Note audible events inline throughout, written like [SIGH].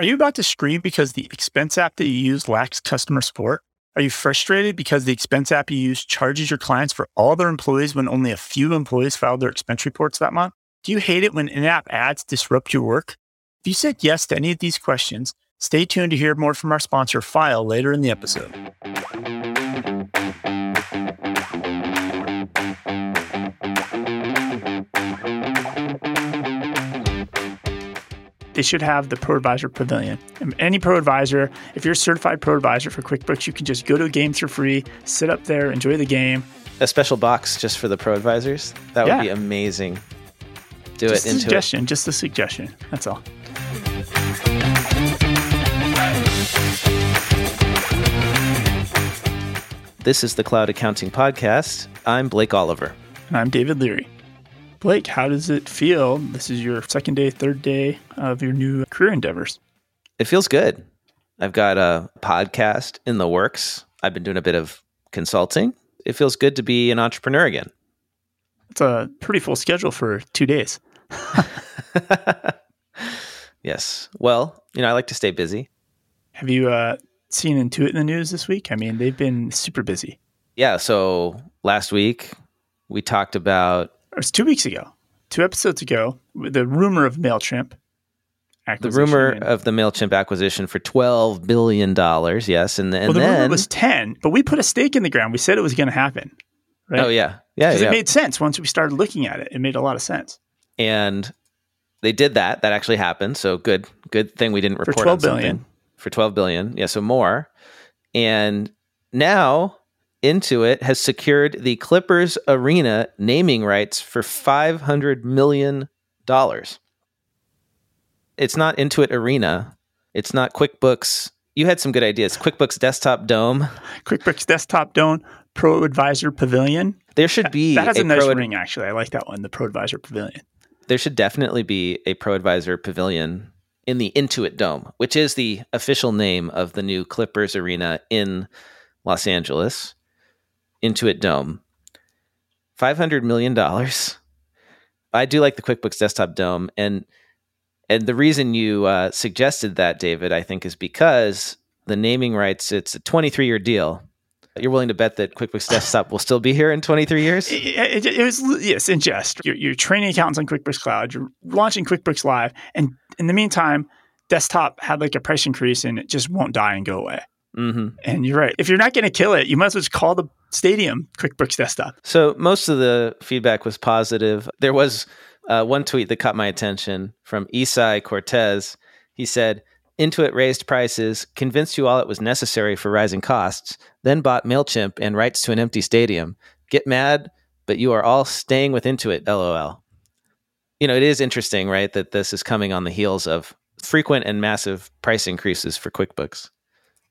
Are you about to scream because the expense app that you use lacks customer support? Are you frustrated because the expense app you use charges your clients for all their employees when only a few employees filed their expense reports that month? Do you hate it when in app ads disrupt your work? If you said yes to any of these questions, stay tuned to hear more from our sponsor, Fyle, later in the episode. They should have the ProAdvisor Pavilion. And any ProAdvisor, if you're a certified ProAdvisor for QuickBooks, you can just go to a game for free, sit up there, enjoy the game. A special box just for the ProAdvisors? That would be amazing. Do just it into suggestion, it. just a suggestion. That's all. This is the Cloud Accounting Podcast. I'm Blake Oliver. And I'm David Leary. Blake, how does it feel? This is your second day, third day of your new career endeavors. It feels good. I've got a podcast in the works. I've been doing a bit of consulting. It feels good to be an entrepreneur again. It's a pretty full schedule for two days. [LAUGHS] yes. Well, you know, I like to stay busy. Have you uh, seen Intuit in the news this week? I mean, they've been super busy. Yeah. So last week we talked about was two weeks ago, two episodes ago, the rumor of MailChimp. The rumor of the MailChimp acquisition for $12 billion, yes. And, and well, the then, rumor was 10, but we put a stake in the ground. We said it was going to happen. Right? Oh, yeah. Yeah. yeah. It made sense once we started looking at it. It made a lot of sense. And they did that. That actually happened. So good, good thing we didn't report for 12 billion. For 12 billion. Yeah. So more. And now Intuit has secured the Clippers Arena naming rights for $500 million. It's not Intuit Arena. It's not QuickBooks. You had some good ideas. QuickBooks Desktop Dome. QuickBooks Desktop Dome, Pro Advisor Pavilion. There should be that has a, a nice Pro ring, actually. I like that one, the Pro Advisor Pavilion. There should definitely be a Pro Advisor Pavilion in the Intuit Dome, which is the official name of the new Clippers Arena in Los Angeles. Intuit Dome. $500 million. I do like the QuickBooks Desktop Dome. And and the reason you uh, suggested that, David, I think, is because the naming rights, it's a 23 year deal. You're willing to bet that QuickBooks Desktop will still be here in 23 years? [LAUGHS] It, it, it was, yes, in jest. You're, you're, training accountants on QuickBooks Cloud, you're launching QuickBooks Live. And in the meantime, Desktop had like a price increase and it just won't die and go away. Mm-hmm. And you're right. If you're not going to kill it, you might as well just call the stadium QuickBooks Desktop. So most of the feedback was positive. There was uh, one tweet that caught my attention from Isai Cortez. He said, Intuit raised prices, convinced you all it was necessary for rising costs, then bought MailChimp and rights to an empty stadium. Get mad, but you are all staying with Intuit, lol. You know, it is interesting, right, that this is coming on the heels of frequent and massive price increases for QuickBooks.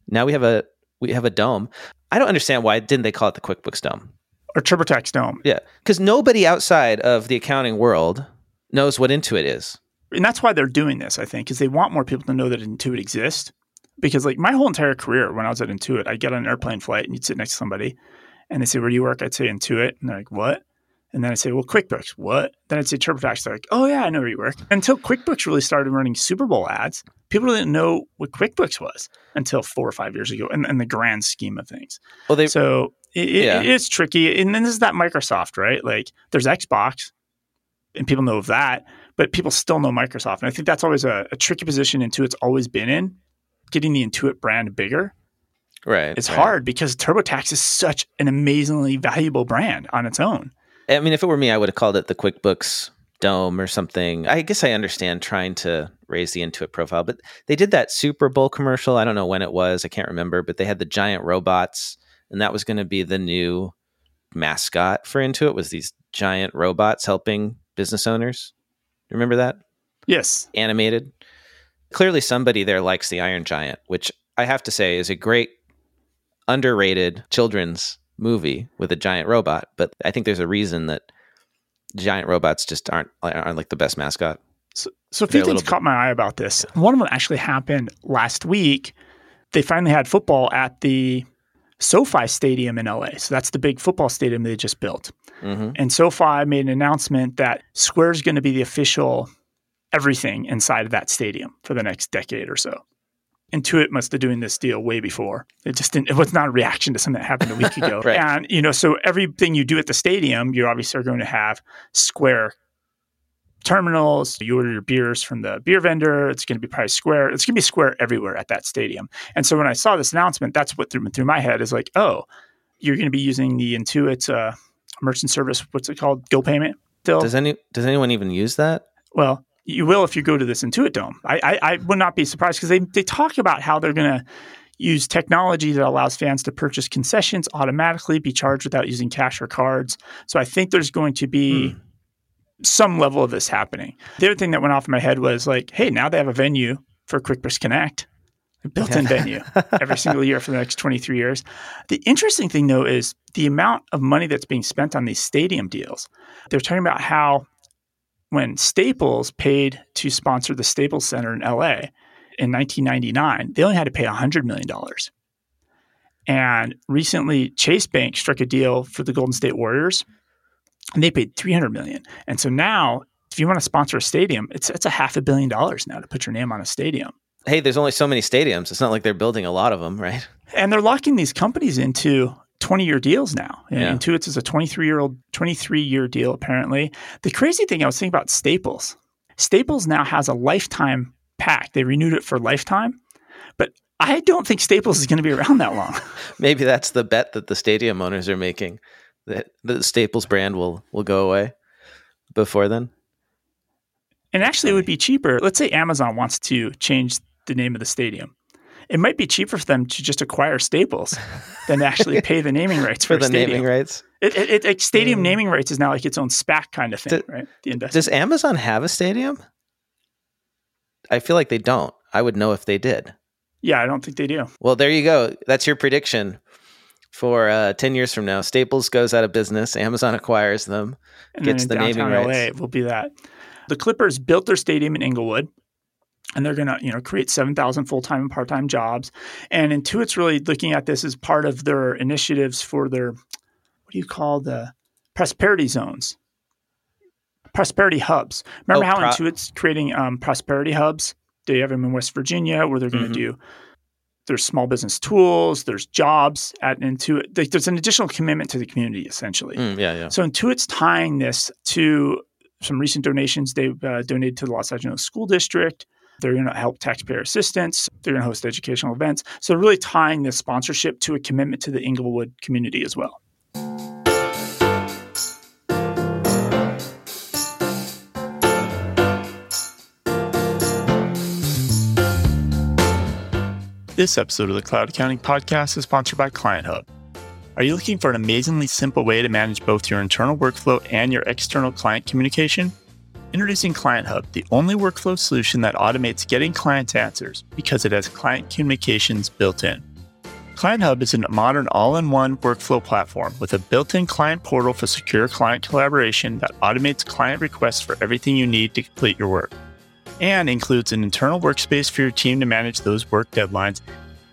Now we have a we have a dome. I don't understand why didn't they call it the QuickBooks Dome or TurboTax Dome? Yeah, because nobody outside of the accounting world knows what Intuit is, and that's why they're doing this. I think because they want more people to know that Intuit exists. Because like my whole entire career, when I was at Intuit, I'd get on an airplane flight and you'd sit next to somebody, and they say, "Where do you work?" I'd say Intuit, and they're like, "What?" And then I'd say, well, QuickBooks, what? Then I'd say TurboTax. They're like, oh, yeah, I know where you work. Until QuickBooks really started running Super Bowl ads, people didn't know what QuickBooks was until four or five years ago in, in the grand scheme of things. Well, they, so it, yeah. it is tricky. And then this is that Microsoft, right? Like there's Xbox and people know of that, but people still know Microsoft. And I think that's always a, a tricky position Intuit's always been in, getting the Intuit brand bigger. Right. It's right. hard because TurboTax is such an amazingly valuable brand on its own. I mean, if it were me, I would have called it the QuickBooks Dome or something. I guess I understand trying to raise the Intuit profile, but they did that Super Bowl commercial. I don't know when it was. I can't remember, but they had the giant robots, and that was going to be the new mascot for Intuit. Was these giant robots helping business owners? Remember that? Yes. Animated. Clearly, somebody there likes the Iron Giant, which I have to say is a great underrated children's movie with a giant robot, but I think there's a reason that giant robots just aren't aren't like the best mascot. So, so a few things caught my eye about this. One of them actually happened last week. They finally had football at the SoFi Stadium in LA. So that's the big football stadium they just built. Mm-hmm. And SoFi made an announcement that Square is going to be the official everything inside of that stadium for the next decade or so. Intuit must have doing this deal way before. It just didn't, it was not a reaction to something that happened a week ago. [LAUGHS] right. And, you know, so everything you do at the stadium, you obviously are going to have Square terminals. You order your beers from the beer vendor. It's going to be probably Square. It's going to be Square everywhere at that stadium. And so when I saw this announcement, that's what threw, through my head is like, oh, you're going to be using the Intuit uh, merchant service. What's it called? GoPayment. Still, Does any does anyone even use that? well, you will if you go to this Intuit Dome. I, I, I would not be surprised because they, they talk about how they're going to use technology that allows fans to purchase concessions automatically, be charged without using cash or cards. So I think there's going to be hmm. some level of this happening. The other thing that went off in my head was like, hey, now they have a venue for QuickBooks Connect, a built-in venue every single year for the next 23 years. The interesting thing though is the amount of money that's being spent on these stadium deals. They're talking about how when Staples paid to sponsor the Staples Center in LA in 1999, they only had to pay $100 million. And recently, Chase Bank struck a deal for the Golden State Warriors, and they paid 300 million. And so now, if you want to sponsor a stadium, it's it's a half a billion dollars now to put your name on a stadium. Hey, there's only so many stadiums. It's not like they're building a lot of them, right? And they're locking these companies into 20 year deals now. Yeah. Intuit's is a 23 year old, 23 year deal, apparently. The crazy thing I was thinking about Staples. Staples now has a lifetime pack. They renewed it for lifetime, but I don't think Staples is going to be around that long. [LAUGHS] [LAUGHS] Maybe that's the bet that the stadium owners are making that the Staples brand will will go away before then. And actually, it would be cheaper. Let's say Amazon wants to change the name of the stadium. It might be cheaper for them to just acquire Staples than to actually [LAUGHS] pay the naming rights for, For the stadium. naming rights. It, it, it, like stadium Mm. naming rights is now like its own SPAC kind of thing, Do- right? The investment. Does Amazon have a stadium? I feel like they don't. I would know if they did. yeah, I don't think they do. Well, there you go. That's your prediction for uh, 10 years from now. Staples goes out of business, Amazon acquires them. And Gets the naming downtown rights. LA will be that. The Clippers built their stadium in Inglewood, and they're going to you know create seven thousand full time and part time jobs. And Intuit's really looking at this as part of their initiatives for their what do you call the prosperity zones, prosperity hubs. Remember Oh, how pro- Intuit's creating um, prosperity hubs? They have them in West Virginia where they're going to Mhm. do. There's small business tools. There's jobs at Intuit. There's an additional commitment to the community, essentially. Mm, yeah, yeah. So Intuit's tying this to some recent donations they've uh, donated to the Los Angeles School District. They're going to help taxpayer assistance. They're going to host educational events. So really tying this sponsorship to a commitment to the Inglewood community as well. This episode of the Cloud Accounting Podcast is sponsored by Client Hub. Are you looking for an amazingly simple way to manage both your internal workflow and your external client communication? Introducing Client Hub, the only workflow solution that automates getting clients answers because it has client communications built in. Client Hub is a modern all in one workflow platform with a built in client portal for secure client collaboration that automates client requests for everything you need to complete your work, and includes an internal workspace for your team to manage those work deadlines.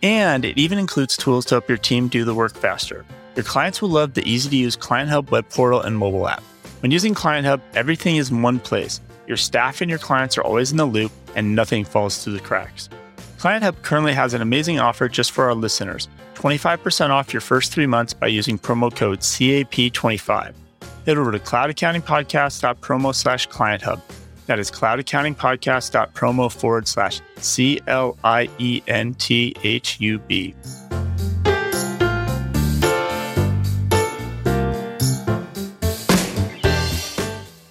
And it even includes tools to help your team do the work faster. Your clients will love the easy to use Client Hub web portal and mobile app. When using Client Hub, everything is in one place. Your staff and your clients are always in the loop, and nothing falls through the cracks. Client Hub currently has an amazing offer just for our listeners 25% off your first three months by using promo code CAP25. Head over to cloudaccountingpodcast.promo slash client hub. That is cloudaccountingpodcast.promo forward slash C L I E N T H U B.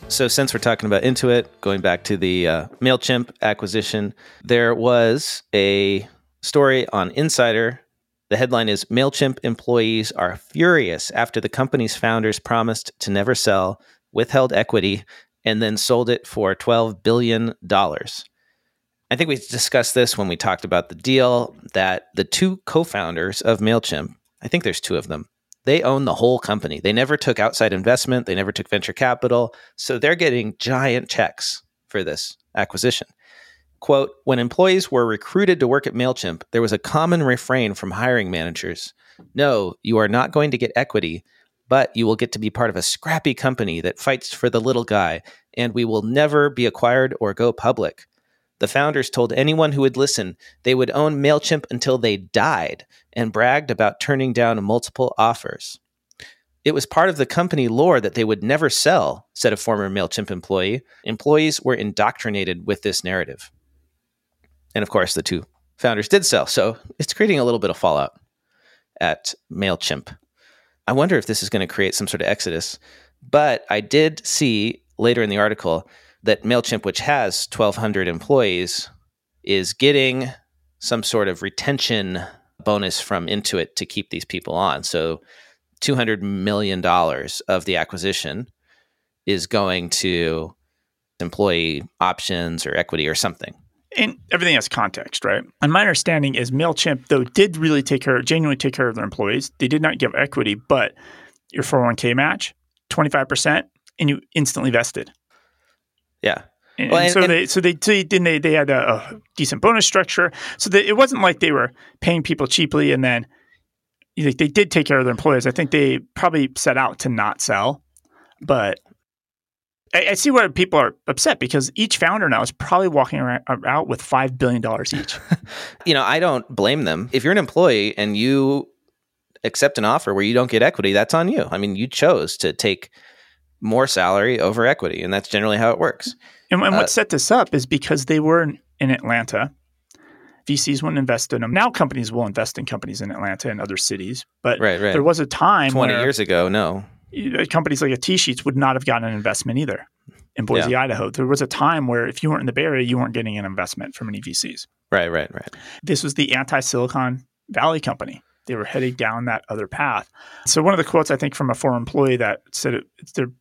So, since we're talking about Intuit, going back to the uh, MailChimp acquisition, there was a story on Insider. The headline is MailChimp employees are furious after the company's founders promised to never sell, withheld equity, and then sold it for $12 billion. I think we discussed this when we talked about the deal that the two co founders of MailChimp, I think there's two of them, they own the whole company. They never took outside investment, they never took venture capital. So they're getting giant checks for this acquisition. Quote When employees were recruited to work at MailChimp, there was a common refrain from hiring managers No, you are not going to get equity. but you will get to be part of a scrappy company that fights for the little guy, and we will never be acquired or go public. The founders told anyone who would listen they would own MailChimp until they died and bragged about turning down multiple offers. It was part of the company lore that they would never sell, said a former MailChimp employee. Employees were indoctrinated with this narrative. And of course, the two founders did sell. So it's creating a little bit of fallout at MailChimp. I wonder if this is going to create some sort of exodus. But I did see later in the article that MailChimp, which has 1,200 employees, is getting some sort of retention bonus from Intuit to keep these people on. So $200 million of the acquisition is going to employee options or equity or something. And everything has context, right? And my understanding is MailChimp, though, did really take care, genuinely take care of their employees. They did not give equity, but your 401k match, 25%, and you instantly vested. Yeah. And, well, and, so and, they so they then they they had a, a decent bonus structure. So they, it wasn't like they were paying people cheaply and then they, they did take care of their employees. I think they probably set out to not sell, but I, I see where people are upset because each founder now is probably walking around, out with five billion dollars each. [LAUGHS] you know, I don't blame them. If you're an employee and you accept an offer where you don't get equity, that's on you. I mean, you chose to take more salary over equity, and that's generally how it works. And, and uh, what set this up is because they were in, in Atlanta. VCs wouldn't invest in them. Now companies will invest in companies in Atlanta and other cities, but right, right. there was a time twenty years ago, no companies like a TSheets would not have gotten an investment either in Boise, yeah. Idaho. There was a time where if you weren't in the Bay Area, you weren't getting an investment from any VCs. Right, right, right. This was the anti Silicon Valley company they were heading down that other path. So one of the quotes I think from a former employee that said it,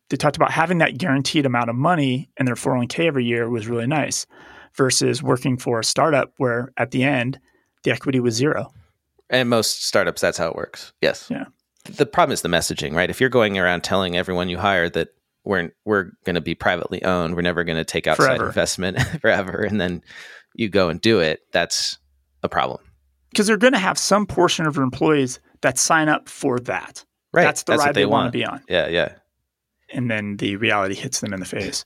they talked about having that guaranteed amount of money in their 401k every year was really nice versus working for a startup where at the end the equity was zero. And most startups that's how it works. Yes. Yeah. The problem is the messaging, right? If you're going around telling everyone you hire that we're we're going to be privately owned, we're never going to take outside forever. investment [LAUGHS] forever and then you go and do it, that's a problem because they're going to have some portion of their employees that sign up for that. Right. That's the That's ride they, they want to be on. Yeah, yeah. And then the reality hits them in the face.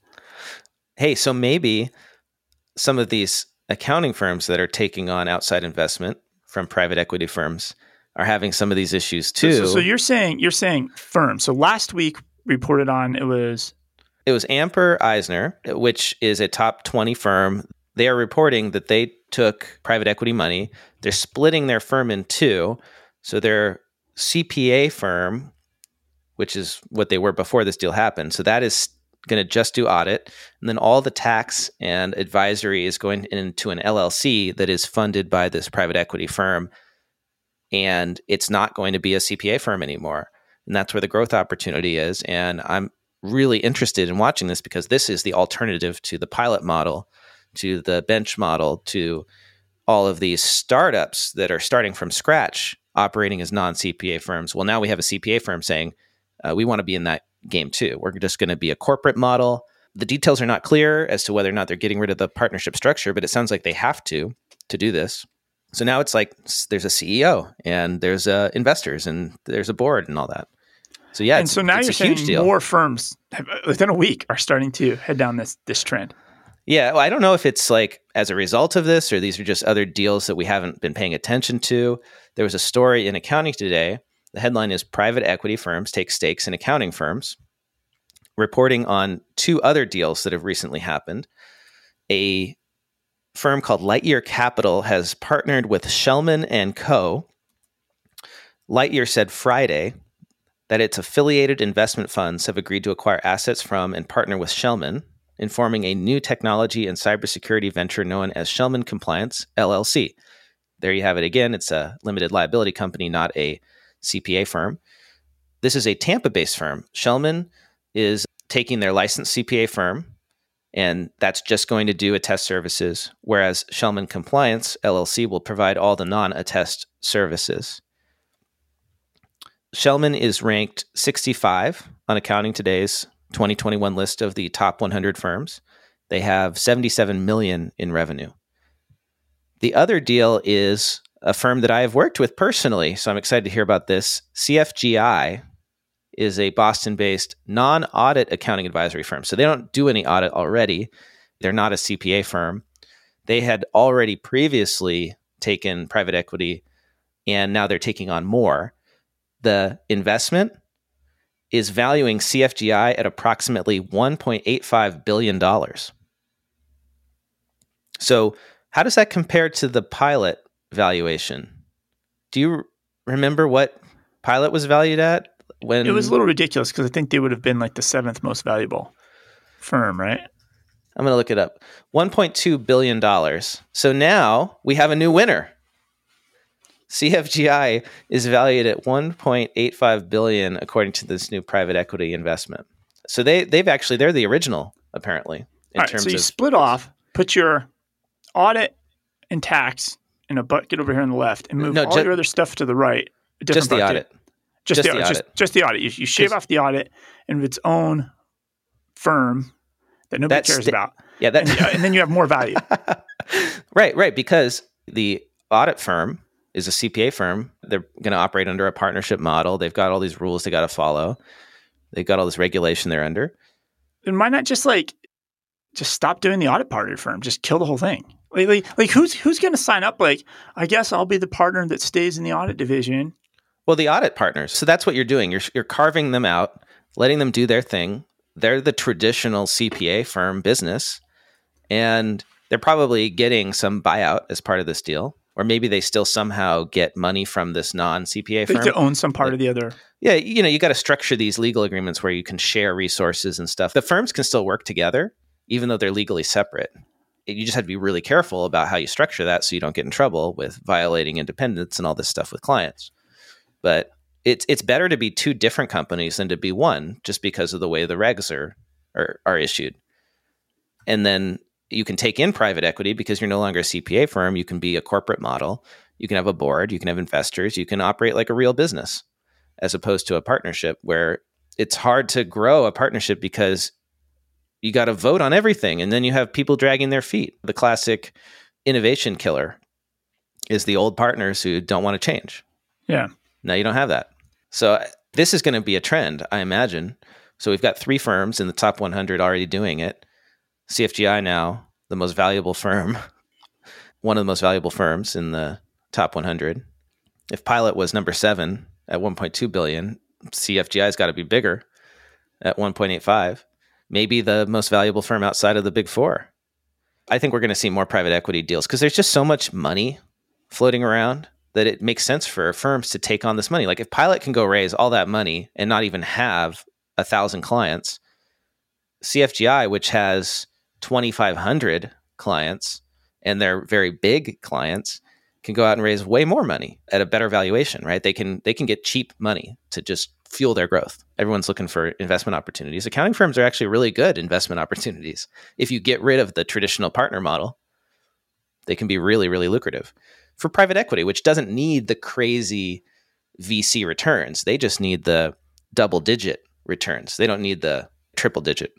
Hey, so maybe some of these accounting firms that are taking on outside investment from private equity firms are having some of these issues too. So, so you're saying you're saying firms. So last week reported on it was it was Amper Eisner, which is a top 20 firm. They are reporting that they took private equity money. They're splitting their firm in two. So their CPA firm, which is what they were before this deal happened, so that is going to just do audit. And then all the tax and advisory is going into an LLC that is funded by this private equity firm. And it's not going to be a CPA firm anymore. And that's where the growth opportunity is. And I'm really interested in watching this because this is the alternative to the pilot model to the bench model to all of these startups that are starting from scratch operating as non CPA firms. Well, now we have a CPA firm saying, uh, we want to be in that game too. We're just going to be a corporate model. The details are not clear as to whether or not they're getting rid of the partnership structure, but it sounds like they have to to do this. So now it's like there's a CEO and there's uh, investors and there's a board and all that. So yeah, and so now you're saying more firms within a week are starting to head down this this trend. Yeah, well, I don't know if it's like as a result of this or these are just other deals that we haven't been paying attention to. There was a story in accounting today. The headline is Private Equity Firms Take Stakes in Accounting Firms, reporting on two other deals that have recently happened. A firm called Lightyear Capital has partnered with Schellman and Co. Lightyear said Friday that its affiliated investment funds have agreed to acquire assets from and partner with Schellman, in forming a new technology and cybersecurity venture known as Schellman Compliance LLC. There you have it again. It's a limited liability company, not a CPA firm. This is a Tampa based firm. Schellman is taking their licensed CPA firm, and that's just going to do attest services, whereas Schellman Compliance LLC will provide all the non attest services. Schellman is ranked 65 on Accounting Today's 2021 list of the top 100 firms. They have 77 million in revenue. The other deal is a firm that I have worked with personally, so I'm excited to hear about this. CFGI is a Boston based non audit accounting advisory firm. So they don't do any audit already. They're not a CPA firm. They had already previously taken private equity and now they're taking on more. The investment is valuing CFGI at approximately $1.85 billion. So, how does that compare to the pilot valuation? Do you remember what pilot was valued at? When it was a little ridiculous because I think they would have been like the seventh most valuable firm, right? I'm going to look it up. 1.2 billion dollars. So now we have a new winner. CFGI is valued at 1.85 billion according to this new private equity investment. So they they've actually they're the original apparently in terms so you of split off, put your audit and tax in a bucket over here on the left, and move no, all ju- your other stuff to the right. Just the bucket. audit. Just, just the, the, audit. Just, just, the audit. You, you shave off the audit and its own firm that nobody cares st- about. Yeah, that, and, and then you have more value. [LAUGHS] right, right. Because the audit firm is a CPA firm. They're going to operate under a partnership model. They've got all these rules they got to follow. They've got all this regulation they're under. And why not just like just stop doing the audit part of your firm? Just kill the whole thing. Like, like, like who's who's going to sign up? Like, I guess I'll be the partner that stays in the audit division. Well, the audit partners. So that's what you're doing. You're you're carving them out, letting them do their thing. They're the traditional CPA firm business, and they're probably getting some buyout as part of this deal or maybe they still somehow get money from this non CPA firm. to own some part of the other. Yeah, you know, you got to structure these legal agreements where you can share resources and stuff. The firms can still work together, even though they're legally separate. You just have to be really careful about how you structure that so you don't get in trouble with violating independence and all this stuff with clients. But it's it's better to be two different companies than to be one, just because of the way the regs are are, are issued. And then you can take in private equity because you're no longer a CPA firm. You can be a corporate model. You can have a board. You can have investors. You can operate like a real business as opposed to a partnership where it's hard to grow a partnership because you got to vote on everything and then you have people dragging their feet. The classic innovation killer is the old partners who don't want to change. Yeah. Now you don't have that. So uh, this is going to be a trend, I imagine. So we've got three firms in the top 100 already doing it. CFGI now, the most valuable firm, [LAUGHS] one of the most valuable firms in the top 100. If Pilot was number seven at 1.2 billion, CFGI's got to be bigger at 1.85. Maybe the most valuable firm outside of the big four. I think we're going to see more private equity deals because there's just so much money floating around that it makes sense for firms to take on this money. Like if Pilot can go raise all that money and not even have a thousand clients, CFGI, which has 2,500 clients and they're very big clients can go out and raise way more money at a better valuation, right? They can they can get cheap money to just fuel their growth. Everyone's looking for investment opportunities. Accounting firms are actually really good investment opportunities. If you get rid of the traditional partner model, they can be really really lucrative. For private equity, which doesn't need the crazy VC returns, they just need the double digit returns. They don't need the triple digit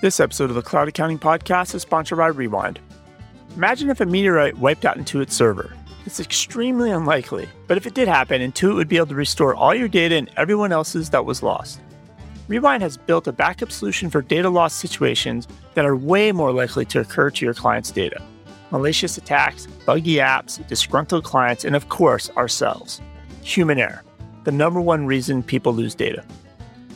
This episode of the Cloud Accounting Podcast is sponsored by Rewind. Imagine if a meteorite wiped out Intuit's server. It's extremely unlikely, but if it did happen, Intuit would be able to restore all your data and everyone else's that was lost. Rewind has built a backup solution for data loss situations that are way more likely to occur to your client's data. Malicious attacks, buggy apps, disgruntled clients, and of course, ourselves. Human error, the number one reason people lose data.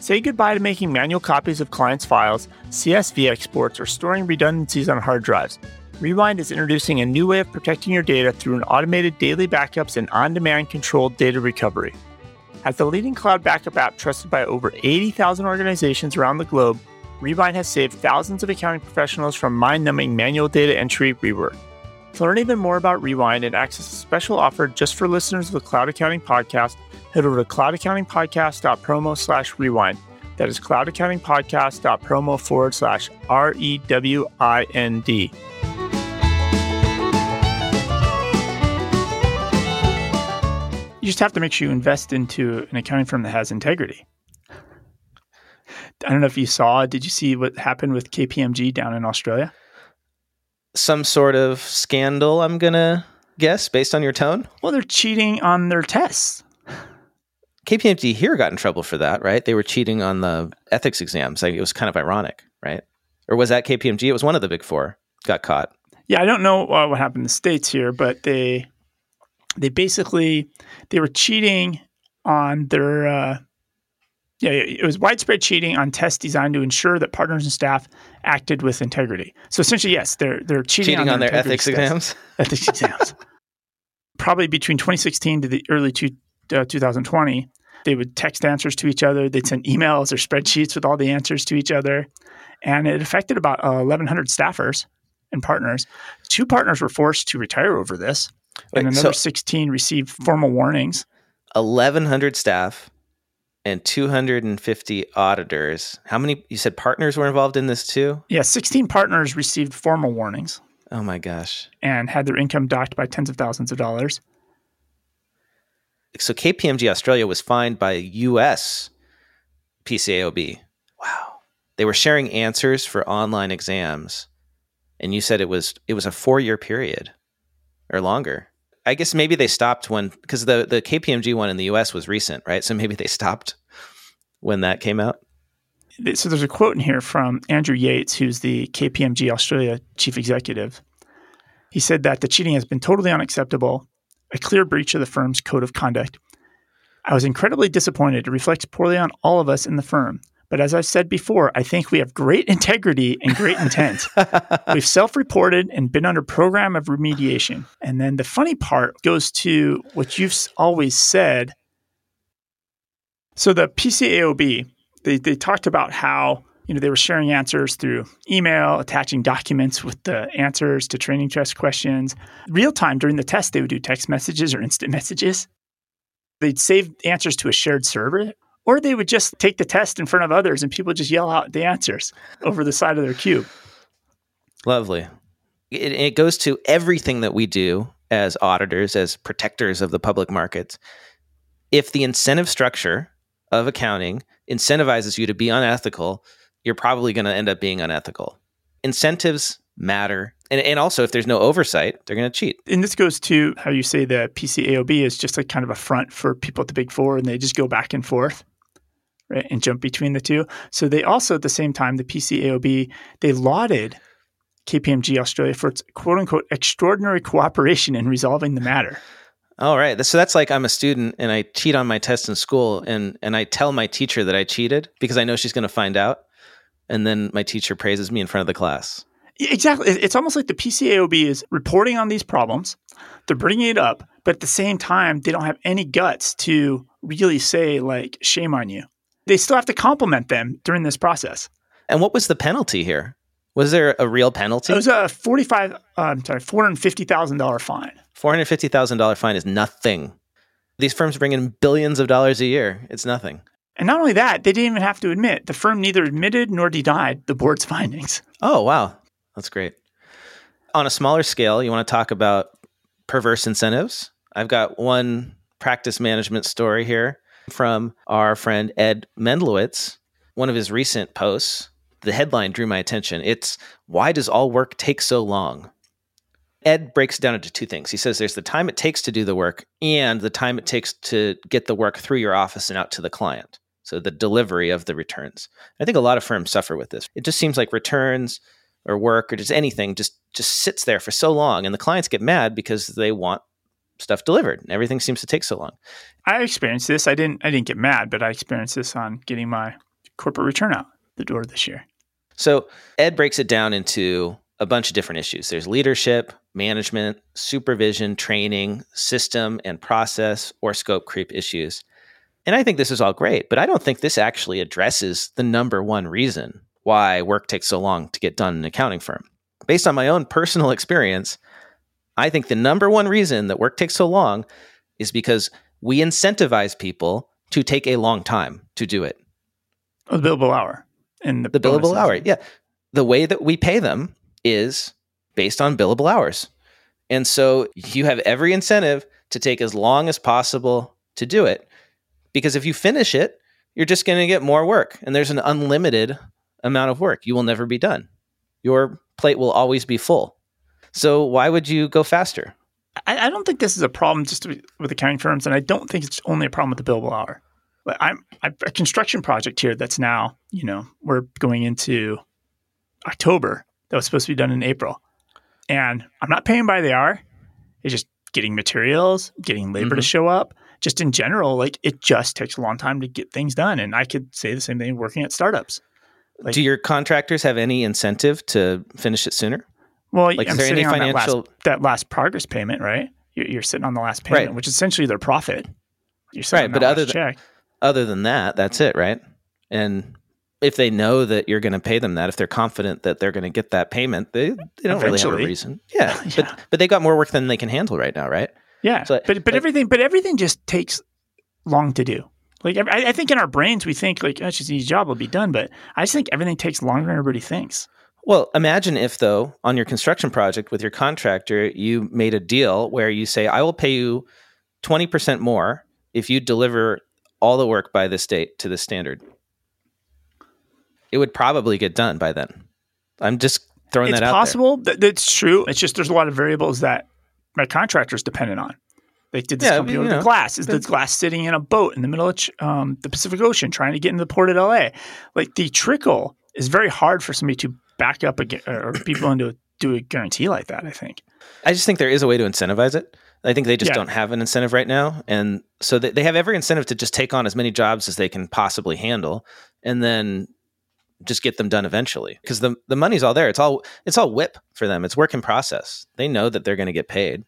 Say goodbye to making manual copies of clients' files, CSV exports, or storing redundancies on hard drives. Rewind is introducing a new way of protecting your data through an automated daily backups and on demand controlled data recovery. As the leading cloud backup app trusted by over 80,000 organizations around the globe, Rewind has saved thousands of accounting professionals from mind numbing manual data entry rework. To learn even more about Rewind and access a special offer just for listeners of the Cloud Accounting Podcast, head over to cloudaccountingpodcast.promo slash rewind. That is cloudaccountingpodcast.promo forward slash R E W I N D. You just have to make sure you invest into an accounting firm that has integrity. I don't know if you saw, did you see what happened with KPMG down in Australia? Some sort of scandal, I'm going to guess, based on your tone. Well, they're cheating on their tests. KPMG here got in trouble for that, right? They were cheating on the ethics exams. Like, it was kind of ironic, right? Or was that KPMG? It was one of the big four got caught. Yeah, I don't know uh, what happened in the states here, but they they basically they were cheating on their uh, yeah, it was widespread cheating on tests designed to ensure that partners and staff acted with integrity. So essentially, yes, they're they're cheating, cheating on, on their, ethics exams. [LAUGHS] Ethics exams. Probably between 2016 to the early two, uh, 2020, they would text answers to each other. They'd send emails or spreadsheets with all the answers to each other, and it affected about uh, 1,100 staffers and partners. Two partners were forced to retire over this, Wait, and another so 16 received formal warnings. 1,100 staff and 250 auditors. How many? You said partners were involved in this too? Yeah, 16 partners received formal warnings. Oh my gosh. And had their income docked by tens of thousands of dollars. So KPMG Australia was fined by US PCAOB. Wow. They were sharing answers for online exams. And you said it was it was a 4-year period or longer. I guess maybe they stopped when because the the KPMG one in the U.S. was recent, right? So maybe they stopped when that came out. So there's a quote in here from Andrew Yates, who's the KPMG Australia chief executive. He said that the cheating has been totally unacceptable, a clear breach of the firm's code of conduct. I was incredibly disappointed. It reflects poorly on all of us in the firm. But as I've said before, I think we have great [LAUGHS] integrity and great intent. [LAUGHS] We've self reported and been under program of remediation. And then the funny part goes to what you've always said. So the PCAOB, they, they talked about how you know they were sharing answers through email attaching documents with the answers to training test questions real time during the test they would do text messages or instant messages they'd save answers to a shared server or they would just take the test in front of others and people just yell out the answers over the side of their cube. Lovely. It, it goes to everything that we do as auditors, as protectors of the public markets. If the incentive structure of accounting incentivizes you to be unethical, you're probably going to end up being unethical. Incentives matter. And, and also, if there's no oversight, they're going to cheat. And this goes to how you say the PCAOB is just like kind of a front for people at the big four and they just go back and forth right, and jump between the two. So they also, at the same time, the PCAOB, they lauded KPMG Australia for its quote unquote extraordinary cooperation in resolving the matter. All right. So that's like I'm a student and I cheat on my test in school and, and I tell my teacher that I cheated because I know she's going to find out. And then my teacher praises me in front of the class. Exactly. It's almost like the PCAOB is reporting on these problems. They're bringing it up, but at the same time, they don't have any guts to really say, like, shame on you they still have to compliment them during this process. And what was the penalty here? Was there a real penalty? It was a forty-five. Uh, I'm sorry, four hundred fifty thousand dollar fine. Four hundred fifty thousand dollar fine is nothing. These firms bring in billions of dollars a year. It's nothing. And not only that, they didn't even have to admit. The firm neither admitted nor denied the board's [LAUGHS] findings. Oh wow, that's great. On a smaller scale, you want to talk about perverse incentives. I've got one practice management story here from our friend Ed Mendlowitz, one of his recent posts. The headline drew my attention. It's Why Does All Work Take So Long? Ed breaks down into two things. He says there's the time it takes to do the work and the time it takes to get the work through your office and out to the client. So the delivery of the returns. I think a lot of firms suffer with this. It just seems like returns or work or just anything just just sits there for so long and the clients get mad because they want stuff delivered. And everything seems to take so long. I experienced this. I didn't I didn't get mad, but I experienced this on getting my corporate return out the door this year. So Ed breaks it down into a bunch of different issues. There's leadership, management, supervision, training, system and process or scope creep issues. And I think this is all great, but I don't think this actually addresses the number one reason why work takes so long to get done in an accounting firm. Based on my own personal [LAUGHS] experience, I think the number one reason that work takes so long is because we incentivize people to take a long time to do it. Oh, the billable hour and the, the billable hour. Yeah. The way that we pay them is based on billable hours. And so you have every incentive to take as long as possible to do it. Because if you finish it, you're just going to get more work. And there's an unlimited amount of work. You will never be done. Your plate will always be full. So why would you go faster? I, I don't think this is a problem just with accounting firms, and I don't think it's only a problem with the billable hour. But I'm I've a construction project here that's now, you know, we're going into October. That was supposed to be done in April. And I'm not paying by the hour. It's just getting materials, getting labor Mhm. to show up. Just in general, like it just takes a long time to get things done. And I could say the same thing working at startups. Like- Do your contractors have any incentive to finish it sooner? Well, Like, I'm is there any sitting on that last, that last progress payment, right? You're, you're sitting on the last payment, Right. which is essentially their profit. You're sitting Right, on but other than- check. Other than that, that's it, right? And if they know that you're going to pay them that, if they're confident that they're going to get that payment, they, they don't really have a reason. Yeah, [LAUGHS] Yeah. but but they got more work than they can handle right now, right? Yeah, So, but but like- everything but everything just takes long to do. Like I, I think in our brains we think like oh, it's just an easy job will be done, but I just think everything takes longer than everybody thinks. Well, imagine if though on your construction project with your contractor, you made a deal where you say, "I will pay you twenty percent more if you deliver all the work by this date to this standard." It would probably get done by then. I'm just throwing it's that out It's possible that that's true. It's just there's a lot of variables that my contractor's dependent on. They did this Yeah, company you know, the glass? Is the glass sitting in a boat in the middle of ch- um, the Pacific Ocean trying to get into the port at LA? Like the trickle is very hard for somebody to back up again or be willing to do a guarantee like that. I think. I just think there is a way to incentivize it. I think they just Yeah. don't have an incentive right now, and so they, they have every incentive to just take on as many jobs as they can possibly handle, and then just get them done eventually because the the money's all there. It's all it's all whip for them. It's work in process. They know that they're going to get paid.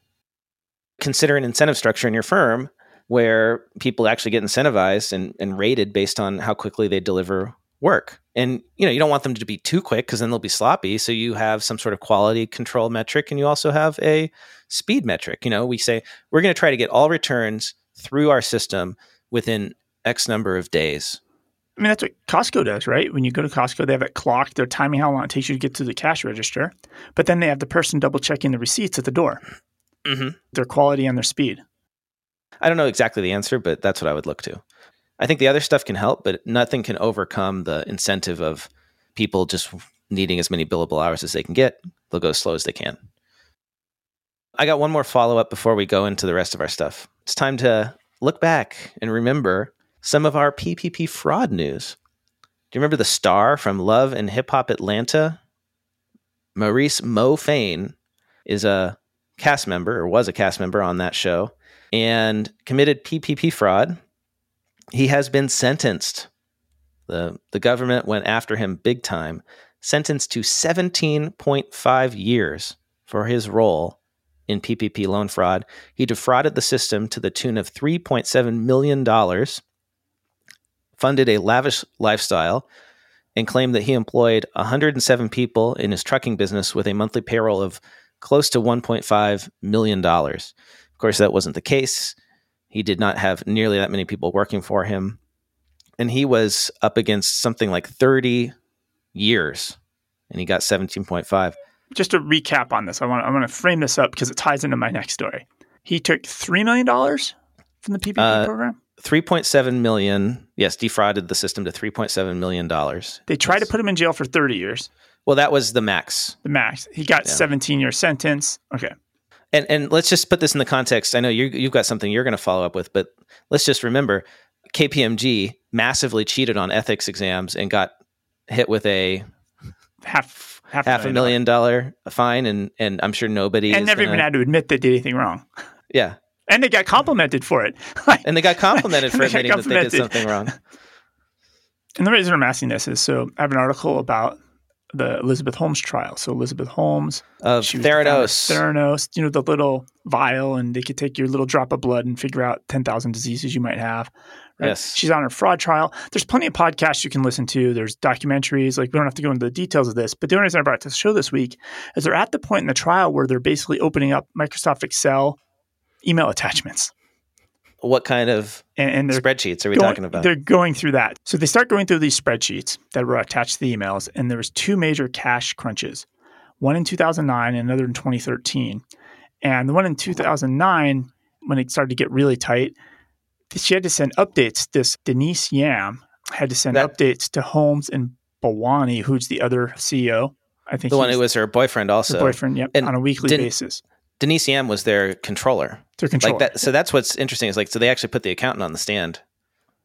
Consider an incentive structure in your firm where people actually get incentivized and, and rated based on how quickly they deliver work. And you know, you don't want them to be too quick because then they'll be sloppy. So you have some sort of quality control metric and you also have a speed metric. You know, we say we're going to try to get all returns through our system within X number of days. I mean, that's what Costco does, right? When you go to Costco, they have it clocked. They're timing how long it takes you to get to the cash register, but then they have the person double checking the receipts at the door, Mm-hmm. their quality and their speed. I don't know exactly the answer, but that's what I would look to. I think the other stuff can help, but nothing can overcome the incentive of people just needing as many billable hours as they can get. They'll go as slow as they can. I got one more follow up before we go into the rest of our stuff. It's time to look back and remember some of our PPP fraud news. Do you remember the star from Love and Hip Hop Atlanta? Maurice Mo Fayne is a cast member or was a cast member on that show and committed PPP fraud. He has been sentenced. The, the government went after him big time, sentenced to 17.5 years for his role in PPP loan fraud. He defrauded the system to the tune of $3.7 million, funded a lavish lifestyle, and claimed that he employed 107 people in his trucking business with a monthly payroll of close to $1.5 million. Of course, that wasn't the case. He did not have nearly that many people working for him. And he was up against something like 30 years, and he got 17.5. Just to recap on this, I want I want to frame this up because it ties into my next story. He took three million dollars from the PPP Uh, program. 3.7 million, yes, defrauded the system to 3.7 million dollars. They tried to put him in jail for thirty years, Well, that was the max. the max. He got Yeah. seventeen year sentence. Okay, And and let's just put this in the context. I know you you've got something you're going to follow up with, but let's just remember KPMG massively cheated on ethics exams and got hit with a half half, half a million dollar fine and and I'm sure nobody and never gonna- even had to admit they did anything wrong. Yeah. And they got complimented for it. [LAUGHS] And they got complimented for admitting that they did something wrong. And the reason I'm asking this is so I have an article about the Elizabeth Holmes trial. So Elizabeth Holmes, Of she was the founder of Theranos. Theranos, you know, the little vial, and they could take your little drop of blood and figure out 10,000 diseases you might have. Right? Yes. She's on her fraud trial. There's plenty of podcasts you can listen to. There's documentaries. Like, we don't have to go into the details of this. But the only reason I brought it to the show this week is they're at the point in the trial where they're basically opening up Microsoft Excel email attachments. What kind of And, and spreadsheets are we going- talking about? They're going through that. So they start going through these spreadsheets that were attached to the emails, and there was two major cash crunches, one in 2009 and another in 2013. And the one in 2009, when it started to get really tight, she had to send updates. This Danise Yam had to send That- updates to Holmes and Balwani, who's the other CEO. I think The one who was her boyfriend also. her boyfriend. Yep, And on a weekly basis. Danise Yam was their controller. Their controller. Like that. So that's what's interesting is like, so they actually put the accountant on the stand.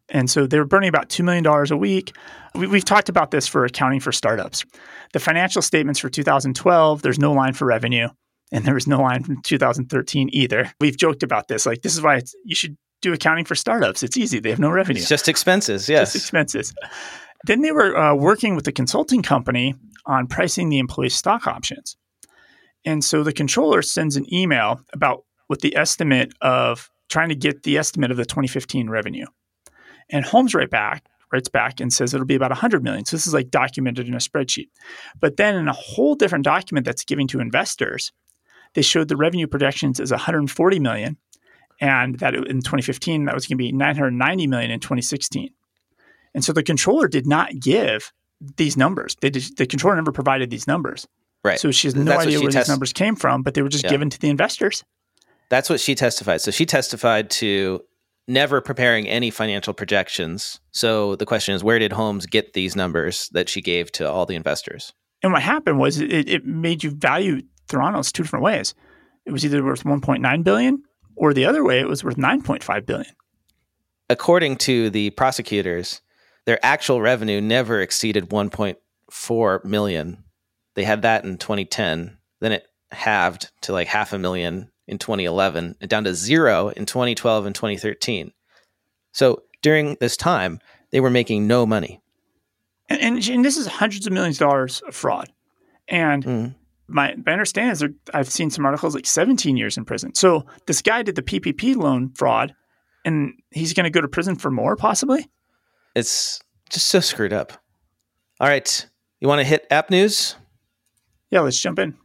And so they were burning about $2 million a week. We, we've talked about this for accounting for startups. The financial statements for 2012, there's no line for revenue, and there was no line from 2013 either. We've joked about this. Like, this is why it's, you should do accounting for startups. It's easy, they have no revenue, It's just expenses. Yes. just expenses. Then they were uh, working with a consulting company on pricing the employee stock options. And so the controller sends an email about what the estimate of trying to get the estimate of the 2015 revenue. And Holmes right back writes back and says it'll be about 100 million. So this is like documented in a spreadsheet. But then in a whole different document that's giving to investors, they showed the revenue projections as 140 million and that in 2015 that was going to be 990 million in 2016. And so the controller did not give these numbers. Did, the controller never provided these numbers. Right. So she has no That's idea where test- these numbers came from, but they were just Yeah. given to the investors. That's what she testified. So she testified to never preparing any financial projections. So the question is, where did Holmes get these numbers that she gave to all the investors? And what happened was it, it made you value Theranos two different ways. It was either worth 1.9 billion or the other way it was worth 9.5 billion. According to the prosecutors, their actual revenue never exceeded 1.4 million. They had that in 2010. Then it halved to like half a million in 2011 and down to zero in 2012 and 2013. So during this time, they were making no money. And, and, and this is hundreds of millions of dollars of fraud. And Mhm. my, my understanding is there, I've seen some articles like 17 years in prison. So this guy did the PPP loan fraud and he's going to go to prison for more possibly. It's just so screwed up. All right. You want to hit app news? Yeah, let's jump in.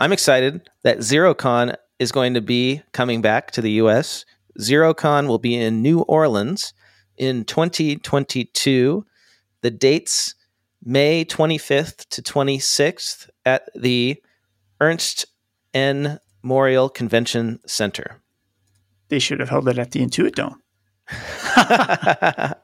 I'm excited that XeroCon is going to be coming back to the US. XeroCon will be in New Orleans in 2022. The dates May 25th to 26th at the Ernest N. Morial Convention Center. They should have held it at the Intuit Dome. [LAUGHS]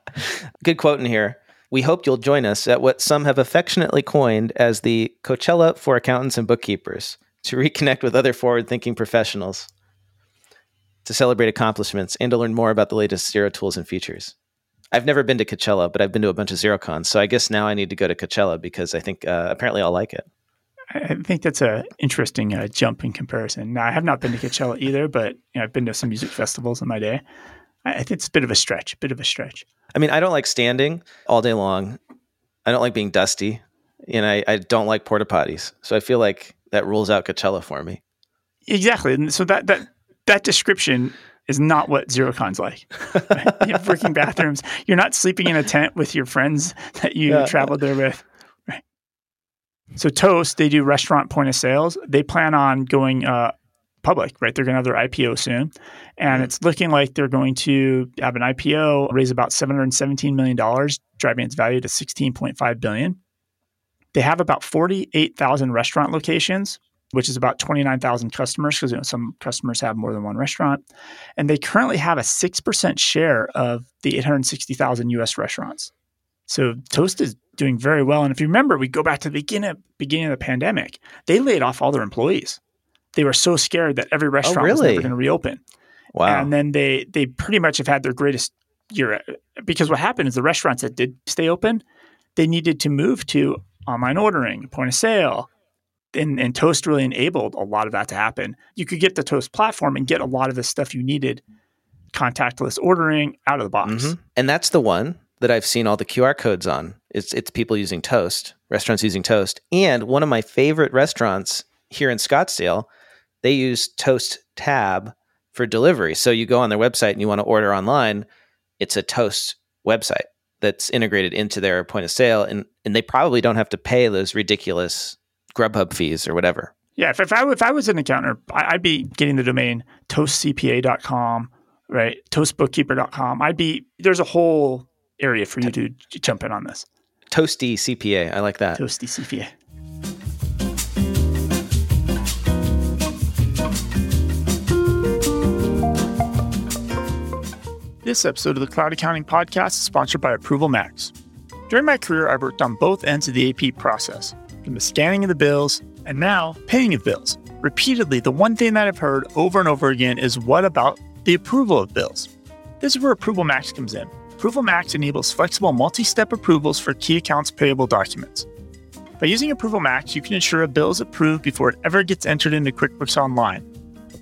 Good quote in here. We hope you'll join us at what some have affectionately coined as the Coachella for accountants and bookkeepers to reconnect with other forward thinking professionals, to celebrate accomplishments, and to learn more about the latest Xero tools and features. I've never been to Coachella, but I've been to a bunch of XeroCons. So I guess now I need to go to Coachella because I think uh, apparently I'll like it. I think that's a interesting uh, jump in comparison. Now, I have not been to Coachella either, but you know, I've been to some music festivals in my day. I, think it's a bit of a stretch, A bit of a stretch. I mean, I don't like standing all day long. I don't like being dusty. And I, I don't like porta potties. So I feel like that rules out Coachella for me. Exactly. And so that that that description is not what XeroCon's like. [LAUGHS] Right? You have working bathrooms. You're not sleeping in a tent with your friends that you Yeah. traveled there with. Right. So Toast, they do restaurant point of sales. They plan on going uh, public, right? They're going to have their IPO soon. And mm-hmm. it's looking like they're going to have an IPO, raise about $717 million, driving its value to 16.5 billion. They have about 48,000 restaurant locations, which is about 29,000 customers because you know, some customers have more than one restaurant. And they currently have a 6% share of the 860,000 US restaurants. So Toast is doing very well. And if you remember, we go back to the beginning, beginning of the pandemic, they laid off all their employees. They were so scared that every restaurant was really? never going to reopen. Wow. And then they they pretty much have had their greatest year because what happened is the restaurants that did stay open, they needed to move to online ordering, point of sale. And, and Toast really enabled a lot of that to happen. You could get the Toast platform and get a lot of the stuff you needed, contactless ordering out of the box. Mhm. And that's the one that I've seen all the QR codes on. It's it's people using Toast, restaurants using Toast. And one of my favorite restaurants here in Scottsdale, they use Toast Tab for delivery. So you go on their website and you want to order online, it's a Toast website that's integrated into their point of sale and and they probably don't have to pay those ridiculous Grubhub fees or whatever. Yeah, if, if I if I was an accountant, I'd be getting the domain toastcpa.com, right? Toastbookkeeper.com. I'd be there's a whole area for you to jump in on this. Toasty CPA. I like that. Toasty CPA. This episode of the Cloud Accounting Podcast is sponsored by Approval Max. During my career, I've worked on both ends of the AP process, from the scanning of the bills and now paying of bills. Repeatedly, the one thing that I've heard over and over again is what about the approval of bills? This is where Approval Max comes in. Approval Max enables flexible multi step approvals for key accounts payable documents. By using Approval Max, you can ensure a bill is approved before it ever gets entered into QuickBooks Online.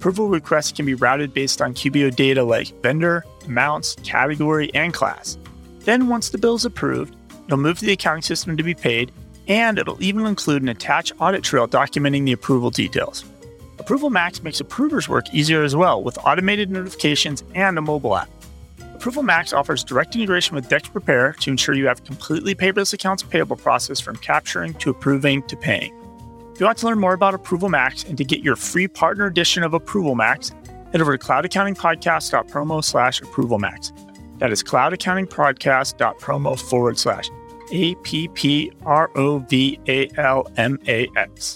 Approval requests can be routed based on QBO data like vendor, amounts, category, and class. Then, once the bill is approved, it'll move to the accounting system to be paid, and it'll even include an attached audit trail documenting the approval details. Approval Max makes approvers work easier as well with automated notifications and a mobile app. Approval Max offers direct integration with Dext Prepare to ensure you have completely paperless accounts payable process from capturing to approving to paying. You want to learn more about Approval Max and to get your free partner edition of Approval Max, head over to cloudaccountingpodcast.promo slash approval max. That is cloudaccountingpodcast.promo forward slash A P P R O V A L M A X.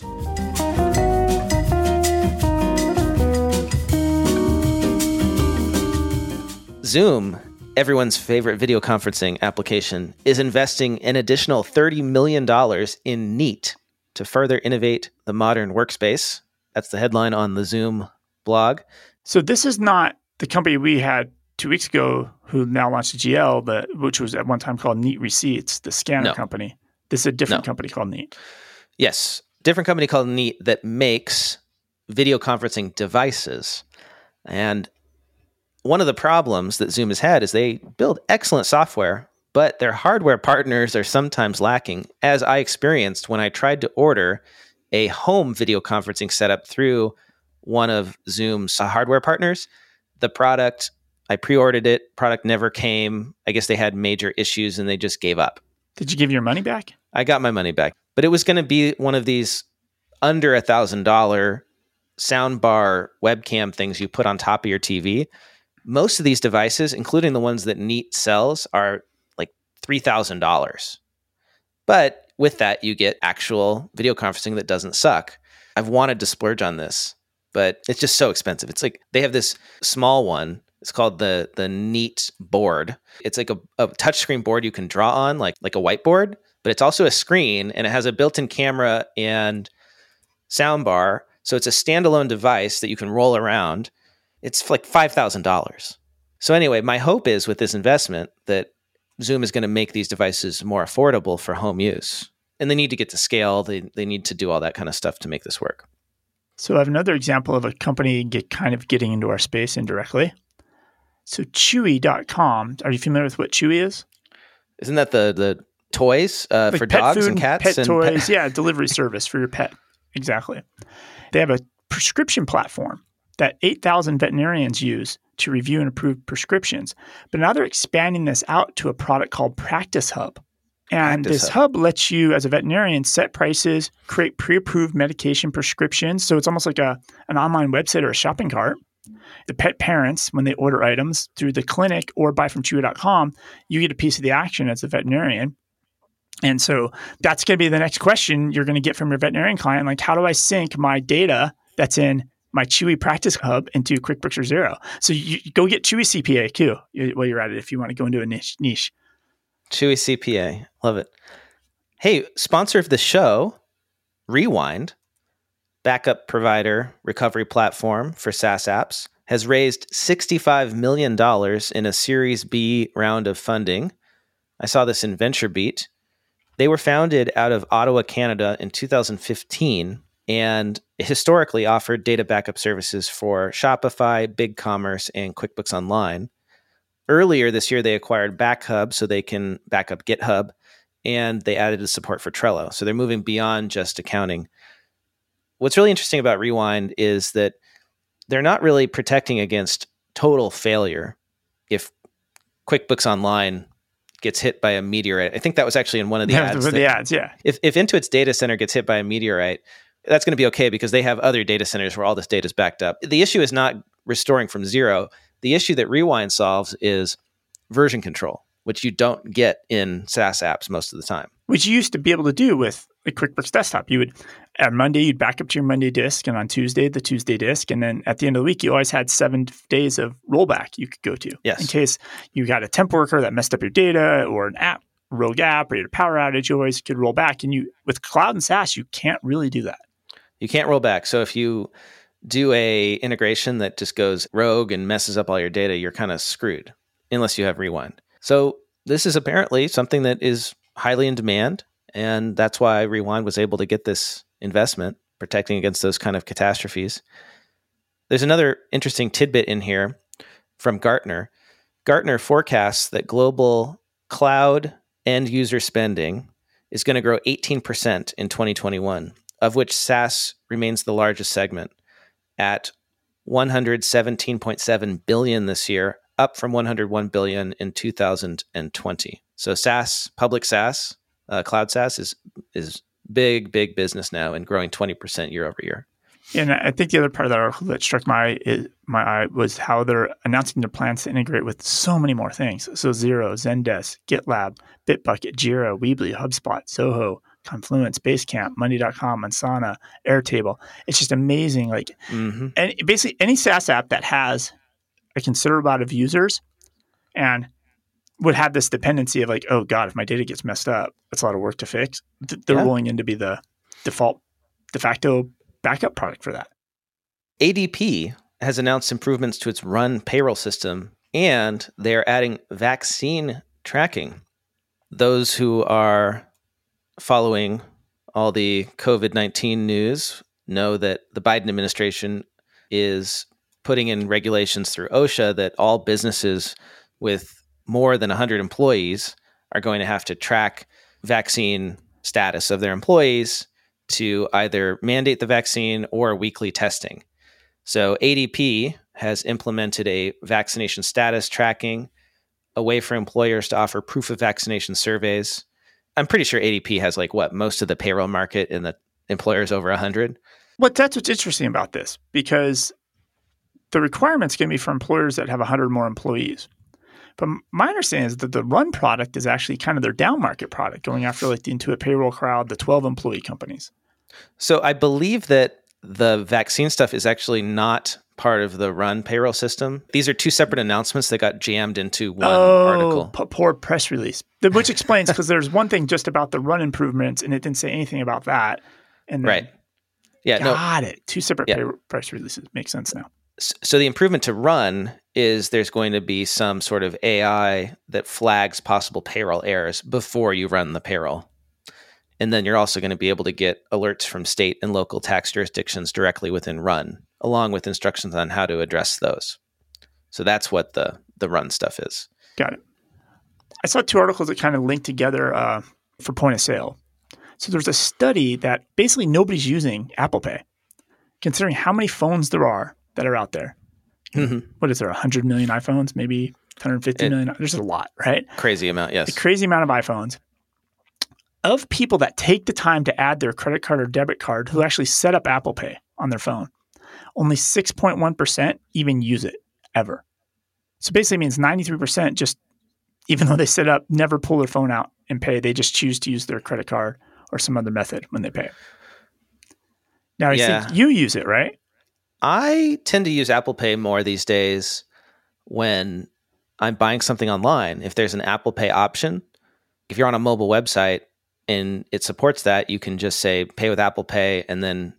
Zoom, everyone's favorite video conferencing application, is investing an additional $30 million in Neat to further innovate the modern workspace. That's the headline on the Zoom blog. So this is not the company we had two weeks ago who now launched GL, but which was at one time called Neat Receipts, the scanner No. company. This is a different No. company called Neat. Yes, different company called Neat that makes video conferencing devices. And one of the problems that Zoom has had is they build excellent software, but their hardware partners are sometimes lacking, as I experienced when I tried to order a home video conferencing setup through one of Zoom's hardware partners. The product, I pre ordered it, product never came. I guess they had major issues and they just gave up. Did you give your money back? I got my money back, but it was going to be one of these under a thousand dollar soundbar webcam things you put on top of your TV. Most of these devices, including the ones that Neat sells, are like three thousand dollars. But with that, you get actual video conferencing that doesn't suck. I've wanted to splurge on this, but it's just so expensive. It's like they have this small one. It's called the the Neat board. It's like a, a touchscreen board you can draw on, like like a whiteboard, but it's also a screen and it has a built-in camera and soundbar. So it's a standalone device that you can roll around. It's like five thousand dollars. So anyway, my hope is with this investment that Zoom is going to make these devices more affordable for home use. And they need to get to scale. They they need to do all that kind of stuff to make this work. So I have another example of a company get kind of getting into our space indirectly. So Chewy.com, are you familiar with what Chewy is? Isn't that the the toys uh, Like for pet dogs food, and cats pet and toys, yeah, delivery [LAUGHS] service for your pet. Exactly. They have a prescription platform that 8,000 veterinarians use to review and approve prescriptions. But now they're expanding this out to a product called Practice Hub. And Practice this Hub. hub lets you, as a veterinarian, set prices, create pre-approved medication prescriptions. So it's almost like a an online website or a shopping cart. The pet parents, when they order items through the clinic or buy from Chewy.com, you get a piece of the action as a veterinarian. And so that's going to be the next question you're going to get from your veterinarian client. Like, how do I sync my data that's in my Chewy Practice Hub into QuickBooks or Xero? So you, go get Chewy CPA too while you're at it if you want to go into a niche. niche. Chewy CPA. Love it. Hey, sponsor of the show, Rewind, backup provider, recovery platform for SaaS apps, has raised $65 million in a Series B round of funding. I saw this in VentureBeat. They were founded out of Ottawa, Canada in 2015 and historically offered data backup services for Shopify, BigCommerce, and QuickBooks Online. Earlier this year, they acquired BackHub so they can back up GitHub, and they added the support for Trello. So they're moving beyond just accounting. What's really interesting about Rewind is that they're not really protecting against total failure if QuickBooks Online gets hit by a meteorite. I think that was actually in one of the ads. [LAUGHS] the ads, yeah. if, if Intuit's data center gets hit by a meteorite, that's going to be okay because they have other data centers where all this data is backed up. The issue is not restoring from zero. The issue that Rewind solves is version control, which you don't get in SaaS apps most of the time. which you used to be able to do with a QuickBooks Desktop. You would on Monday you'd back up to your Monday disk, and on Tuesday the Tuesday disk, and then at the end of the week you always had seven days of rollback you could go to. Yes. In case you got a temp worker that messed up your data or an app rogue app or your power outage, you always could roll back. And you with cloud and SaaS, you can't really do that. You can't roll back. So if you do a integration that just goes rogue and messes up all your data, you're kind of screwed unless you have rewind. So this is apparently something that is highly in demand. And that's why Rewind was able to get this investment, protecting against those kind of catastrophes. There's another interesting tidbit in here from Gartner. Gartner forecasts that global cloud end user spending is going to grow 18% in 2021, of which SaaS remains the largest segment at 117.7 billion this year, up from 101 billion in 2020. So SaaS, public SaaS, uh, cloud SaaS is is big, big business now and growing 20% year over year. And I think the other part of that article that struck my my eye was how they're announcing their plans to integrate with so many more things. So Xero, Zendesk, GitLab, Bitbucket, Jira, Weebly, HubSpot, Zoho, Confluence, Basecamp, Monday.com, Asana, Airtable. It's just amazing. Like, mm-hmm. and basically any SaaS app that has a considerable amount of users and would have this dependency of like, oh God, if my data gets messed up, that's a lot of work to fix. They're yeah. rolling in to be the default de facto backup product for that. ADP has announced improvements to its run payroll system and they are adding vaccine tracking. Those who are following all the COVID 19 news know that the Biden administration is putting in regulations through OSHA that all businesses with more than 100 employees are going to have to track vaccine status of their employees to either mandate the vaccine or weekly testing. So ADP has implemented a vaccination status tracking, a way for employers to offer proof of vaccination surveys. I'm pretty sure ADP has like what most of the payroll market in the employers over 100. Well, that's what's interesting about this because the requirement's can be for employers that have 100 more employees. But my understanding is that the run product is actually kind of their down market product, going after like the Intuit payroll crowd, the 12 employee companies. So I believe that the vaccine stuff is actually not part of the run payroll system. These are two separate announcements that got jammed into one oh, article. P- poor press release, which explains because there's one thing just about the run improvements, and it didn't say anything about that. And right, yeah, got no, it. Two separate yeah. press releases makes sense now. So the improvement to run is there's going to be some sort of AI that flags possible payroll errors before you run the payroll. And then you're also going to be able to get alerts from state and local tax jurisdictions directly within Run, along with instructions on how to address those. So that's what the the Run stuff is. Got it. I saw two articles that kind of link together uh, for point of sale. So there's a study that basically nobody's using Apple Pay, considering how many phones there are that are out there. Mm-hmm. What is there? 100 million iPhones, maybe 150 it, million? There's a lot, right? Crazy amount, yes. A crazy amount of iPhones of people that take the time to add their credit card or debit card who actually set up Apple Pay on their phone, only 6.1% even use it ever. So basically means 93% just, even though they set up, never pull their phone out and pay. They just choose to use their credit card or some other method when they pay. Now, I yeah. think you use it, right? I tend to use Apple Pay more these days when I'm buying something online. If there's an Apple Pay option, if you're on a mobile website and it supports that, you can just say pay with Apple Pay and then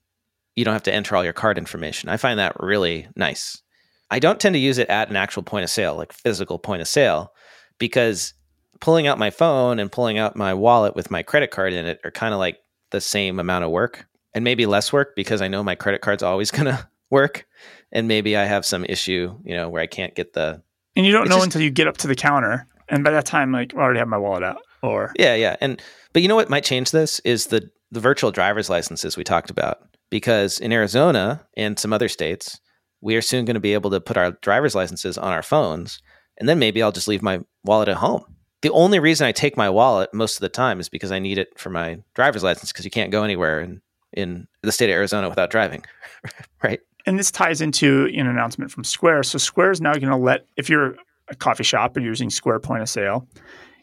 you don't have to enter all your card information. I find that really nice. I don't tend to use it at an actual point of sale, like physical point of sale, because pulling out my phone and pulling out my wallet with my credit card in it are kind of like the same amount of work and maybe less work because I know my credit card's always [LAUGHS] going to work and maybe I have some issue, you know, where I can't get the And you don't know just, until you get up to the counter and by that time like I already have my wallet out or Yeah, yeah. And but you know what might change this is the the virtual driver's licenses we talked about. Because in Arizona and some other states, we are soon going to be able to put our driver's licenses on our phones, and then maybe I'll just leave my wallet at home. The only reason I take my wallet most of the time is because I need it for my driver's license because you can't go anywhere in, in the state of Arizona without driving, [LAUGHS] right? And this ties into an announcement from Square. So Square is now going to let, if you're a coffee shop and you're using Square point of sale,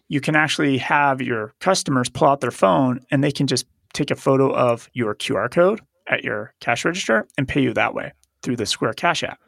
you can actually have your customers pull out their phone and they can just take a photo of your QR code at your cash register and pay you that way through the Square Cash app.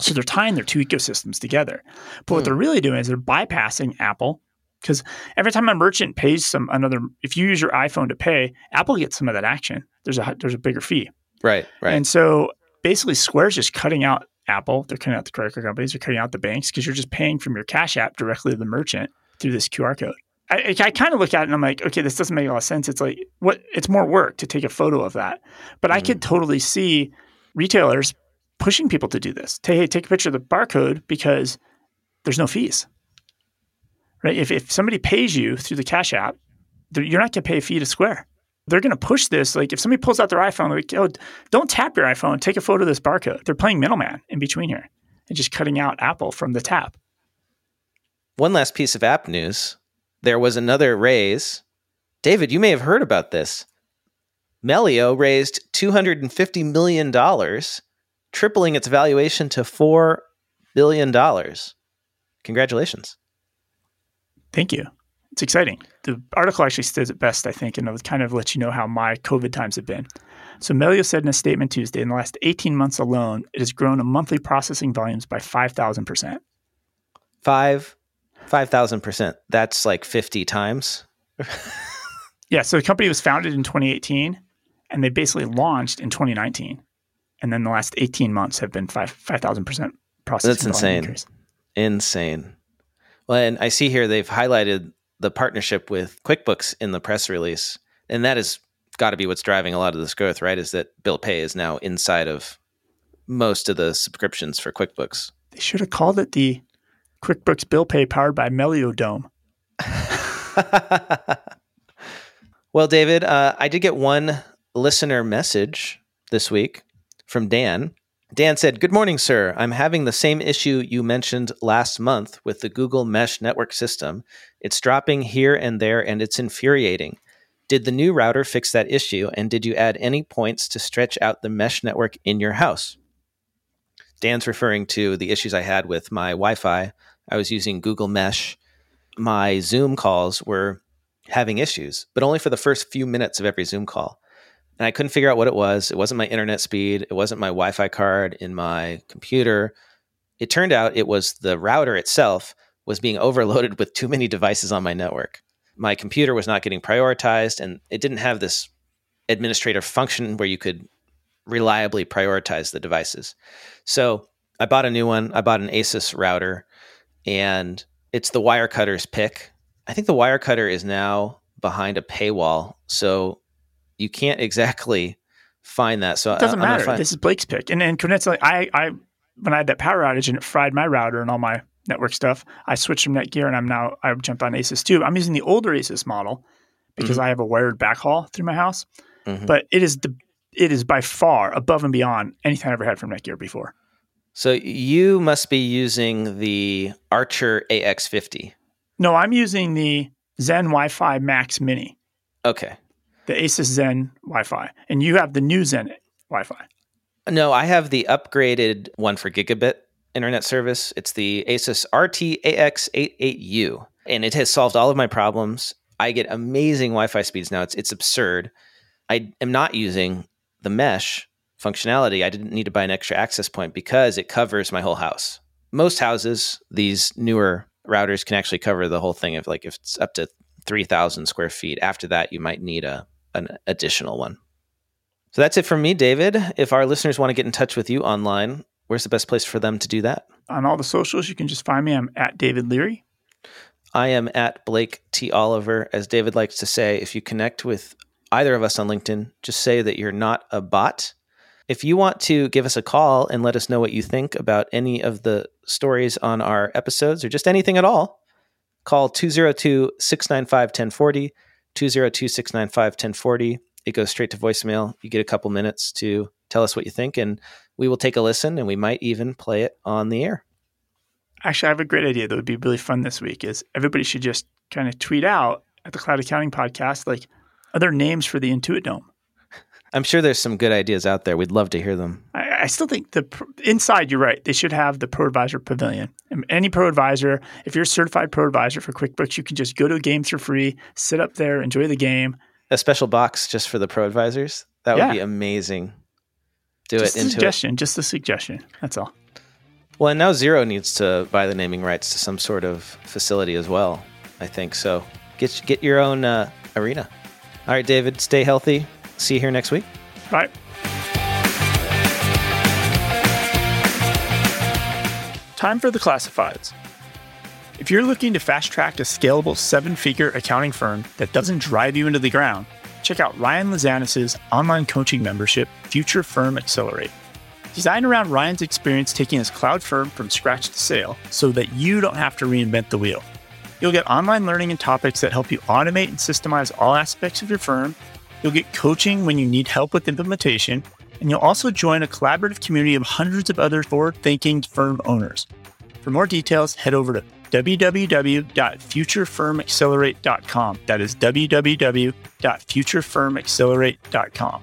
So they're tying their two ecosystems together. But what Hmm. they're really doing is they're bypassing Apple because every time a merchant pays some another, if you use your iPhone to pay, Apple gets some of that action. There's a there's a bigger fee. Right, right. And so basically, Square's just cutting out Apple. They're cutting out the credit card companies. They're cutting out the banks because you're just paying from your Cash App directly to the merchant through this QR code. I, I kind of look at it and I'm like, okay, this doesn't make a lot of sense. It's like what? It's more work to take a photo of that. But I Mhm. could totally see retailers pushing people to do this. Hey, hey, take a picture of the barcode because there's no fees. Right? If if somebody pays you through the Cash App, you're not going to pay a fee to Square. They're going to push this. Like if somebody pulls out their iPhone, like, oh, don't tap your iPhone. Take a photo of this barcode. They're playing middleman in between here and just cutting out Apple from the tap. One last piece of app news. There was another raise. David, you may have heard about this. Melio raised $250 million, tripling its valuation to $4 billion. Congratulations. Thank you. It's exciting. The article actually says it best, I think, and it kind of lets you know how my COVID times have been. So Melio said in a statement Tuesday, in the last 18 months alone, it has grown monthly processing volumes by 5,000%. Five, 5,000%. That's like 50 times. Yeah, so the company was founded in 2018, and they basically launched in 2019. And then the last 18 months have been 5 5,000% processing That's insane. increase. Insane. Well, and I see here they've highlighted the partnership with QuickBooks in the press release. And that has got to be what's driving a lot of this growth, right? Is that Bill Pay is now inside of most of the subscriptions for QuickBooks. They should have called it the QuickBooks Bill Pay powered by Meliodome. [LAUGHS] Well, David, uh, I did get one listener message this week from Dan. Dan said, Good morning, sir. I'm having the same issue you mentioned last month with the Google Mesh network system. It's dropping here and there, and it's infuriating. Did the new router fix that issue? And did you add any points to stretch out the mesh network in your house? Dan's referring to the issues I had with my Wi Fi. I was using Google Mesh. My Zoom calls were having issues, but only for the first few minutes of every Zoom call. And I couldn't figure out what it was. It wasn't my internet speed, it wasn't my Wi Fi card in my computer. It turned out it was the router itself was being [LAUGHS] overloaded with too many devices on my network. My computer was not getting prioritized, and it didn't have this administrator function where you could reliably prioritize the devices. So I bought a new one. I bought an Asus router, and it's the Wirecutter's pick. I think the Wirecutter is now behind a paywall, so you can't exactly find that. So It doesn't I- matter. find- This is Blake's pick. And and I, I when I had that power outage and it fried my router and all my network stuff, I switched from Netgear and I'm now I've jumped on Asus too. I'm using the older Asus model because I have a wired backhaul through my house. Mhm. But it is the it is by far above and beyond anything I ever had from Netgear before. So you must be using the Archer AX50. No, I'm using the Zen Wi-Fi Max Mini, Okay. the Asus Zen Wi-Fi, and you have the new Zen Wi-Fi. No, I have the upgraded one for gigabit internet service. It's the Asus RT-AX88U, and it has solved all of my problems. I get amazing Wi-Fi speeds now. It's it's absurd. I am not using the mesh functionality. I didn't need to buy an extra access point because it covers my whole house. Most houses, these newer routers can actually cover the whole thing. If like if it's up to three thousand square feet. After that, you might need a an additional one. So that's it from me, David. If our listeners want to get in touch with you online, where's the best place for them to do that? On all the socials, you can just find me. I'm at David Leary. I am at Blake T. Oliver. As David likes to say, if you connect with either of us on LinkedIn, just say that you're not a bot. If you want to give us a call and let us know what you think about any of the stories on our episodes or just anything at all, call 202 695 1040, 202 695 1040. It goes straight to voicemail. You get a couple minutes to tell us what you think, and we will take a listen and we might even play it on the air. Actually, I have a great idea that would be really fun this week. Is everybody should just kind of tweet out at the Cloud Accounting Podcast like other names for the Intuit Dome. I'm sure there's some good ideas out there. We'd love to hear them. I, I still think the inside, you're right. They should have the Pro Advisor Pavilion. Any Pro Advisor, if you're a certified Pro Advisor for QuickBooks, you can just go to games for free, sit up there, enjoy the game. A special box just for the Pro Advisors? That would be amazing. Do just it into suggestion, it. just a suggestion. That's all. Well, and now Xero needs to buy the naming rights to some sort of facility as well. I think so. Get get your own uh, arena. All right, David. Stay healthy. See you here next week. Bye. Time for the classifieds. If you're looking to fast track a scalable seven figure accounting firm that doesn't drive you into the ground, check out Ryan Lazanis' online coaching membership, Future Firm Accelerate. Designed around Ryan's experience taking his cloud firm from scratch to sale so that you don't have to reinvent the wheel. You'll get online learning and topics that help you automate and systemize all aspects of your firm. You'll get coaching when you need help with implementation, and you'll also join a collaborative community of hundreds of other forward thinking firm owners. For more details, head over to www.futurefirmaccelerate.com. That is www.futurefirmaccelerate.com.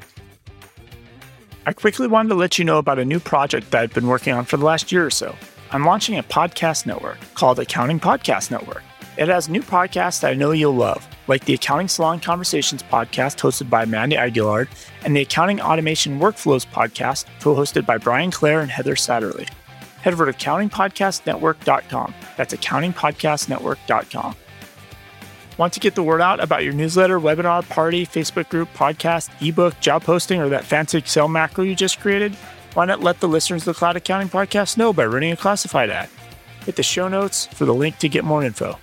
I quickly wanted to let you know about a new project that I've been working on for the last year or so. I'm launching a podcast network called Accounting Podcast Network. It has new podcasts that I know you'll love, like the Accounting Salon Conversations podcast hosted by Amanda Aguilar and the Accounting Automation Workflows podcast co hosted by Brian Clare and Heather Satterley. Head over to accountingpodcastnetwork.com. That's accountingpodcastnetwork.com. Want to get the word out about your newsletter, webinar, party, Facebook group, podcast, ebook, job posting, or that fancy Excel macro you just created? Why not let the listeners of the Cloud Accounting Podcast know by running a classified ad? Hit the show notes for the link to get more info.